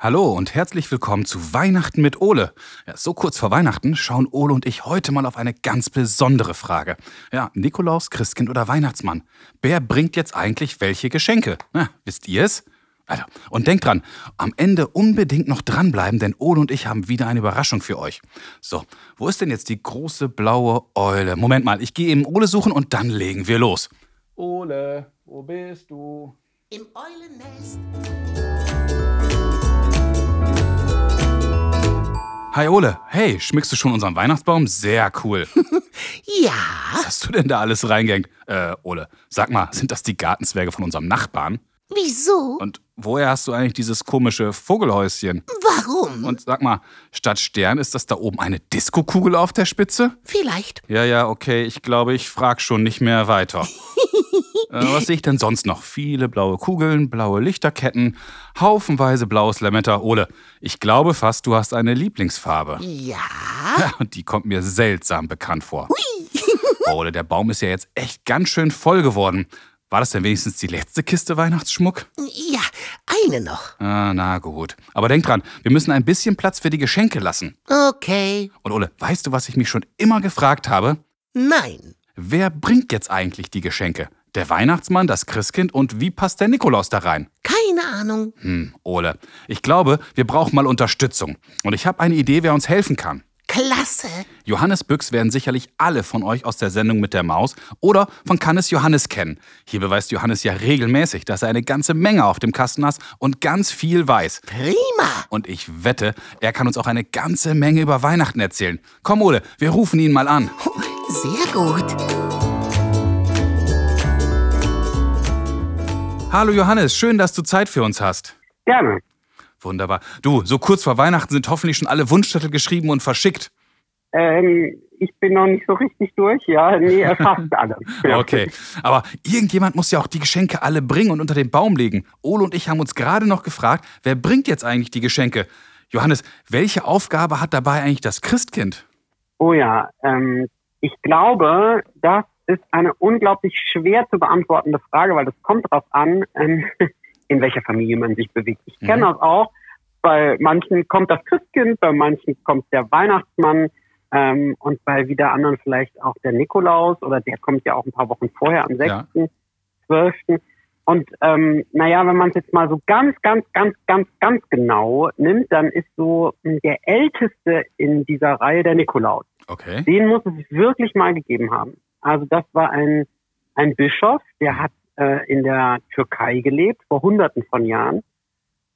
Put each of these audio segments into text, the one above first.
Hallo und herzlich willkommen zu Weihnachten mit Ole. Ja, so kurz vor Weihnachten schauen Ole und ich heute mal auf eine ganz besondere Frage. Ja, Nikolaus, Christkind oder Weihnachtsmann? Wer bringt jetzt eigentlich welche Geschenke? Na, wisst ihr es? Alter, und denkt dran, am Ende unbedingt noch dranbleiben, denn Ole und ich haben wieder eine Überraschung für euch. So, wo ist denn jetzt die große blaue Eule? Moment mal, ich gehe eben Ole suchen und dann legen wir los. Ole, wo bist du? Im Eulennest. Hi Ole, hey, schmückst du schon unseren Weihnachtsbaum? Sehr cool. ja. Was hast du denn da alles reingehängt? Äh, Ole, sag mal, sind das die Gartenzwerge von unserem Nachbarn? Wieso? Und woher hast du eigentlich dieses komische Vogelhäuschen? Warum? Und sag mal, statt Stern ist das da oben eine Diskokugel auf der Spitze? Vielleicht. Ja, ja, okay, ich glaube, ich frag schon nicht mehr weiter. Äh, was sehe ich denn sonst noch? Viele blaue Kugeln, blaue Lichterketten, haufenweise blaues Lametta. Ole, ich glaube fast, du hast eine Lieblingsfarbe. Ja? Ja, und die kommt mir seltsam bekannt vor. Hui. Ole, der Baum ist ja jetzt echt ganz schön voll geworden. War das denn wenigstens die letzte Kiste Weihnachtsschmuck? Ja, eine noch. Ah, na gut. Aber denk dran, wir müssen ein bisschen Platz für die Geschenke lassen. Okay. Und Ole, weißt du, was ich mich schon immer gefragt habe? Nein. Wer bringt jetzt eigentlich die Geschenke? Der Weihnachtsmann, das Christkind und wie passt der Nikolaus da rein? Keine Ahnung. Hm, Ole, ich glaube, wir brauchen mal Unterstützung. Und ich habe eine Idee, wer uns helfen kann. Klasse. Johannes Büchs werden sicherlich alle von euch aus der Sendung mit der Maus oder von Kannes Johannes kennen. Hier beweist Johannes ja regelmäßig, dass er eine ganze Menge auf dem Kasten hat und ganz viel weiß. Prima. Und ich wette, er kann uns auch eine ganze Menge über Weihnachten erzählen. Komm, Ole, wir rufen ihn mal an. Sehr gut. Hallo Johannes, schön, dass du Zeit für uns hast. Gerne. Wunderbar. Du, so kurz vor Weihnachten sind hoffentlich schon alle Wunschzettel geschrieben und verschickt. Ähm, ich bin noch nicht so richtig durch, ja. Nee, fast alle. Ja. Okay. Aber irgendjemand muss ja auch die Geschenke alle bringen und unter den Baum legen. Ole und ich haben uns gerade noch gefragt, wer bringt jetzt eigentlich die Geschenke? Johannes, welche Aufgabe hat dabei eigentlich das Christkind? Oh ja, ähm, ich glaube, das ist eine unglaublich schwer zu beantwortende Frage, weil das kommt darauf an, ähm, in welcher Familie man sich bewegt. Ich kenne mhm. das auch. Bei manchen kommt das Christkind, bei manchen kommt der Weihnachtsmann ähm, und bei wieder anderen vielleicht auch der Nikolaus oder der kommt ja auch ein paar Wochen vorher am 6., ja. 12. Und ähm, naja, wenn man es jetzt mal so ganz, ganz, ganz, ganz, ganz genau nimmt, dann ist so der Älteste in dieser Reihe der Nikolaus. Okay. Den muss es wirklich mal gegeben haben. Also das war ein, ein Bischof, der hat äh, in der Türkei gelebt, vor hunderten von Jahren.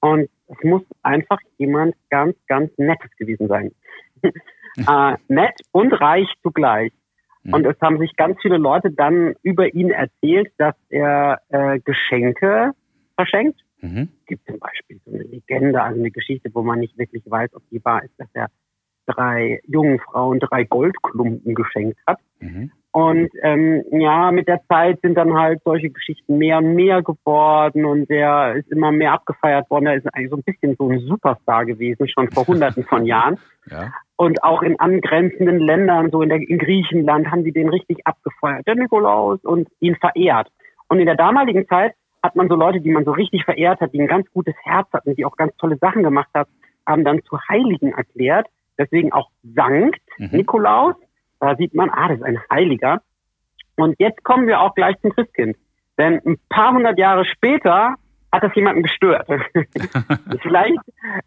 Und es muss einfach jemand ganz, ganz Nettes gewesen sein. äh, nett und reich zugleich. Mhm. Und es haben sich ganz viele Leute dann über ihn erzählt, dass er äh, Geschenke verschenkt. Mhm. Es gibt zum Beispiel so eine Legende, also eine Geschichte, wo man nicht wirklich weiß, ob die wahr ist, dass er drei jungen Frauen drei Goldklumpen geschenkt hat. Mhm. Und ähm, ja, mit der Zeit sind dann halt solche Geschichten mehr und mehr geworden und der ist immer mehr abgefeiert worden. Er ist eigentlich so ein bisschen so ein Superstar gewesen, schon vor hunderten von Jahren. Ja. Und auch in angrenzenden Ländern, so in, der, in Griechenland, haben die den richtig abgefeiert, der Nikolaus, und ihn verehrt. Und in der damaligen Zeit hat man so Leute, die man so richtig verehrt hat, die ein ganz gutes Herz hatten, die auch ganz tolle Sachen gemacht haben, haben dann zu Heiligen erklärt. Deswegen auch Sankt mhm. Nikolaus da sieht man, ah, das ist ein Heiliger. Und jetzt kommen wir auch gleich zum Christkind. Denn ein paar hundert Jahre später hat das jemanden gestört. vielleicht,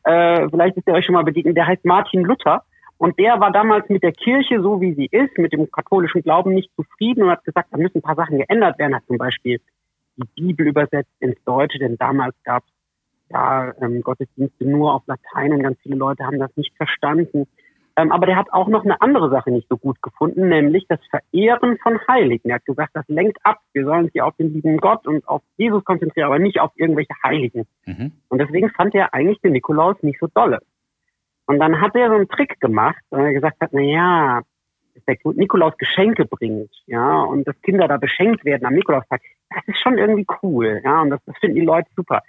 äh, vielleicht ist der euch schon mal begegnet. Der heißt Martin Luther. Und der war damals mit der Kirche, so wie sie ist, mit dem katholischen Glauben nicht zufrieden und hat gesagt, da müssen ein paar Sachen geändert werden. Hat zum Beispiel die Bibel übersetzt ins Deutsche, denn damals gab es ja ähm, Gottesdienste nur auf Latein und ganz viele Leute haben das nicht verstanden. Ähm, aber der hat auch noch eine andere Sache nicht so gut gefunden, nämlich das Verehren von Heiligen. Er hat gesagt, das lenkt ab. Wir sollen uns auf den lieben Gott und auf Jesus konzentrieren, aber nicht auf irgendwelche Heiligen. Mhm. Und deswegen fand er eigentlich den Nikolaus nicht so dolle. Und dann hat er so einen Trick gemacht, weil er gesagt hat, na ja, der Nikolaus Geschenke bringt, ja, und dass Kinder da beschenkt werden am Nikolaustag, das ist schon irgendwie cool, ja, und das, das finden die Leute super.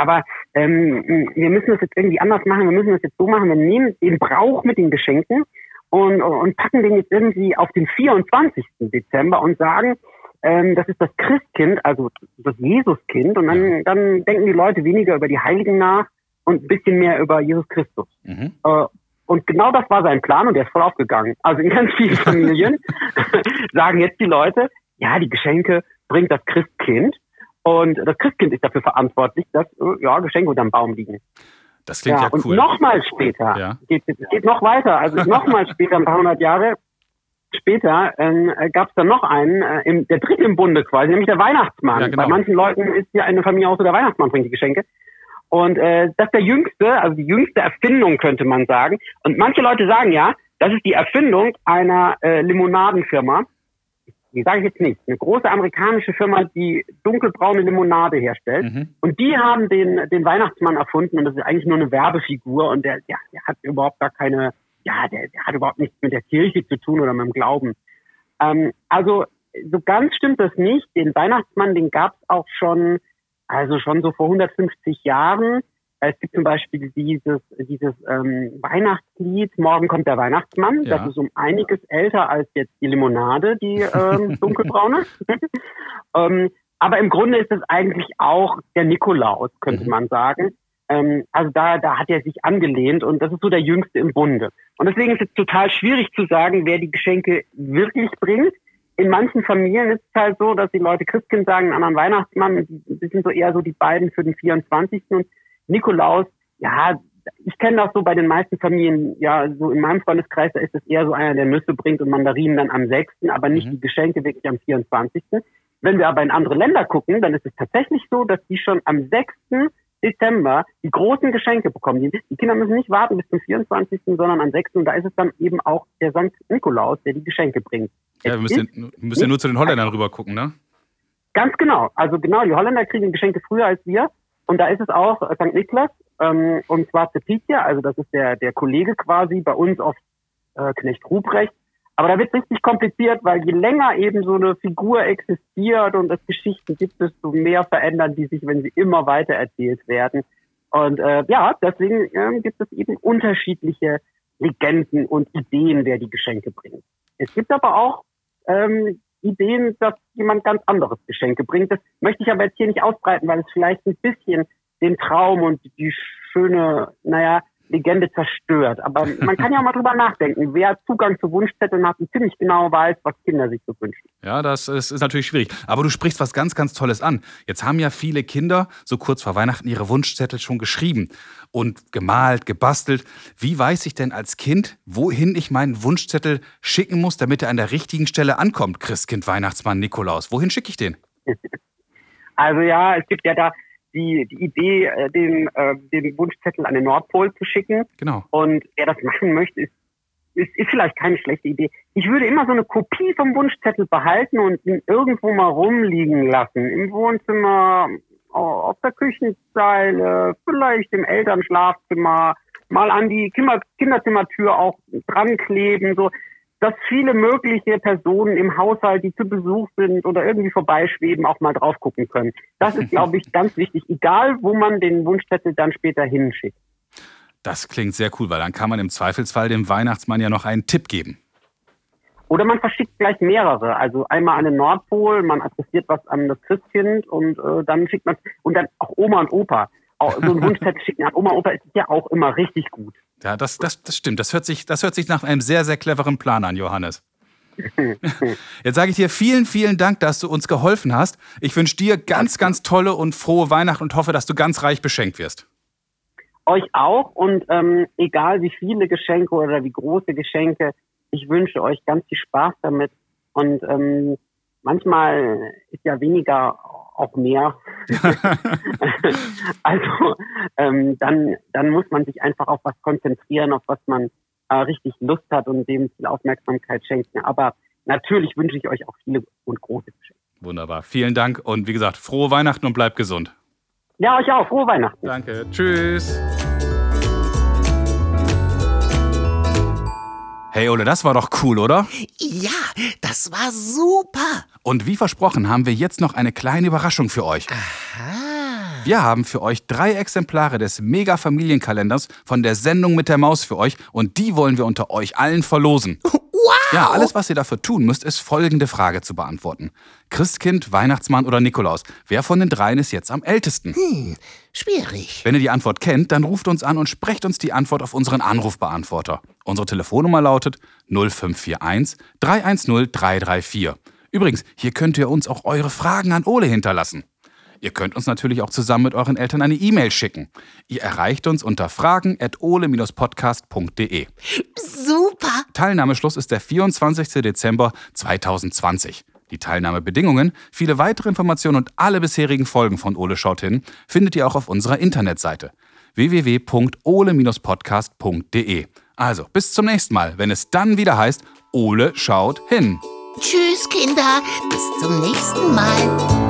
Aber ähm, wir müssen das jetzt irgendwie anders machen. Wir müssen das jetzt so machen. Wir nehmen den Brauch mit den Geschenken und, und packen den jetzt irgendwie auf den 24. Dezember und sagen, ähm, das ist das Christkind, also das Jesuskind. Und dann, dann denken die Leute weniger über die Heiligen nach und ein bisschen mehr über Jesus Christus. Mhm. Äh, und genau das war sein Plan und der ist voll aufgegangen. Also in ganz vielen Familien sagen jetzt die Leute, ja, die Geschenke bringt das Christkind und das Christkind ist dafür verantwortlich, dass äh, ja, Geschenke unterm Baum liegen. Das klingt ja, und cool. nochmal später, Ja. geht, es geht noch weiter, also nochmal später, ein paar hundert Jahre später, ähm, gab es dann noch einen, äh, im, der dritte im Bunde quasi, nämlich der Weihnachtsmann. Ja, genau. Bei manchen Leuten ist ja eine Familie auch so, der Weihnachtsmann bringt die Geschenke. Und äh, das ist der jüngste, also die jüngste Erfindung, könnte man sagen. Und manche Leute sagen ja, das ist die Erfindung einer äh, Limonadenfirma. Die sage ich jetzt nicht. Eine große amerikanische Firma, die dunkelbraune Limonade herstellt. Mhm. Und die haben den, den Weihnachtsmann erfunden und das ist eigentlich nur eine Werbefigur und der, ja, der hat überhaupt gar keine, ja, der, der hat überhaupt nichts mit der Kirche zu tun oder mit dem Glauben. Ähm, also so ganz stimmt das nicht. Den Weihnachtsmann, den gab es auch schon, also schon so vor 150 Jahren. Es gibt zum Beispiel dieses, dieses ähm, Weihnachtslied Morgen kommt der Weihnachtsmann. Ja. Das ist um einiges älter als jetzt die Limonade, die ähm, dunkelbraune. ähm, aber im Grunde ist es eigentlich auch der Nikolaus, könnte Mhm. man sagen. Ähm, also da, da hat er sich angelehnt und das ist so der Jüngste im Bunde. Und deswegen ist es total schwierig zu sagen, wer die Geschenke wirklich bringt. In manchen Familien ist es halt so, dass die Leute Christkind sagen, einen anderen Weihnachtsmann. Das sind so eher so die beiden für den 24. Und Nikolaus, ja, ich kenne das so bei den meisten Familien, ja, so in meinem Freundeskreis, da ist es eher so einer, der Nüsse bringt und Mandarinen dann am 6., aber nicht Mhm. die Geschenke wirklich am 24. Wenn wir aber in andere Länder gucken, dann ist es tatsächlich so, dass die schon am 6. Dezember die großen Geschenke bekommen. Die, die Kinder müssen nicht warten bis zum 24., sondern am 6. Und da ist es dann eben auch der Sankt Nikolaus, der die Geschenke bringt. Ja, wir müssen, müssen ja nur zu den Holländern rüber gucken, ne? Ganz genau. Also genau, die Holländer kriegen Geschenke früher als wir. Und da ist es auch äh, St. Niklas, ähm, und zwar Zetitja, also das ist der, der Kollege quasi bei uns auf äh, Knecht Ruprecht. Aber da wird richtig kompliziert, weil je länger eben so eine Figur existiert und es Geschichten gibt, desto mehr verändern die sich, wenn sie immer weiter erzählt werden. Und äh, ja, deswegen ähm, gibt es eben unterschiedliche Legenden und Ideen, wer die Geschenke bringt. Es gibt aber auch ähm, Ideen, dass jemand ganz anderes Geschenke bringt. Das möchte ich aber jetzt hier nicht ausbreiten, weil es vielleicht ein bisschen den Traum und die schöne, naja, Legende zerstört. Aber man kann ja mal drüber nachdenken. Wer Zugang zu Wunschzetteln hat und ziemlich genau weiß, was Kinder sich so wünschen. Ja, das ist, ist natürlich schwierig. Aber du sprichst was ganz, ganz Tolles an. Jetzt haben ja viele Kinder so kurz vor Weihnachten ihre Wunschzettel schon geschrieben und gemalt, gebastelt. Wie weiß ich denn als Kind, wohin ich meinen Wunschzettel schicken muss, damit er an der richtigen Stelle ankommt? Christkind, Weihnachtsmann, Nikolaus. Wohin schicke ich den? Also ja, es gibt ja da die, die Idee, äh, den, äh, den Wunschzettel an den Nordpol zu schicken. Genau. Und wer das machen möchte, ist, ist, ist vielleicht keine schlechte Idee. Ich würde immer so eine Kopie vom Wunschzettel behalten und ihn irgendwo mal rumliegen lassen. Im Wohnzimmer, au- auf der Küchenzeile, vielleicht im Elternschlafzimmer, mal an die Kinder Kinderzimmertür auch dran kleben, so dass viele mögliche Personen im Haushalt, die zu Besuch sind oder irgendwie vorbeischweben, auch mal drauf gucken können. Das ist, glaube ich, ganz wichtig, egal wo man den Wunschzettel dann später hinschickt. Das klingt sehr cool, weil dann kann man im Zweifelsfall dem Weihnachtsmann ja noch einen Tipp geben. Oder man verschickt gleich mehrere. Also einmal an den Nordpol, man adressiert was an das Christkind und äh, dann schickt man und dann auch Oma und Opa. Auch so einen Wunschzettel schicken an Oma und Opa ist ja auch immer richtig gut. Ja, das, das, das stimmt. Das hört, sich, das hört sich nach einem sehr, sehr cleveren Plan an, Johannes. Jetzt sage ich dir vielen, vielen Dank, dass du uns geholfen hast. Ich wünsche dir ganz, ganz tolle und frohe Weihnachten und hoffe, dass du ganz reich beschenkt wirst. Euch auch und ähm, egal wie viele Geschenke oder wie große Geschenke, ich wünsche euch ganz viel Spaß damit und ähm, manchmal ist ja weniger auch mehr. also ähm, dann, dann muss man sich einfach auf was konzentrieren, auf was man äh, richtig Lust hat und dem viel Aufmerksamkeit schenken. Aber natürlich wünsche ich euch auch viele und große Geschenke. Wunderbar. Vielen Dank und wie gesagt, frohe Weihnachten und bleib gesund. Ja, euch auch. Frohe Weihnachten. Danke. Tschüss. Hey Ole, das war doch cool, oder? Ja, das war super. Und wie versprochen haben wir jetzt noch eine kleine Überraschung für euch. Ah. Wir haben für euch drei Exemplare des Mega-Familienkalenders von der Sendung mit der Maus für euch und die wollen wir unter euch allen verlosen. Ja, alles, was ihr dafür tun müsst, ist folgende Frage zu beantworten. Christkind, Weihnachtsmann oder Nikolaus? Wer von den dreien ist jetzt am ältesten? Hm, schwierig. Wenn ihr die Antwort kennt, dann ruft uns an und sprecht uns die Antwort auf unseren Anrufbeantworter. Unsere Telefonnummer lautet 0541 310 334. Übrigens, hier könnt ihr uns auch eure Fragen an Ole hinterlassen. Ihr könnt uns natürlich auch zusammen mit euren Eltern eine E-Mail schicken. Ihr erreicht uns unter fragen.ole-podcast.de. Super. Teilnahmeschluss ist der 24. Dezember 2020. Die Teilnahmebedingungen, viele weitere Informationen und alle bisherigen Folgen von Ole schaut hin findet ihr auch auf unserer Internetseite www.ole-podcast.de. Also, bis zum nächsten Mal, wenn es dann wieder heißt, Ole schaut hin. Tschüss, Kinder. Bis zum nächsten Mal.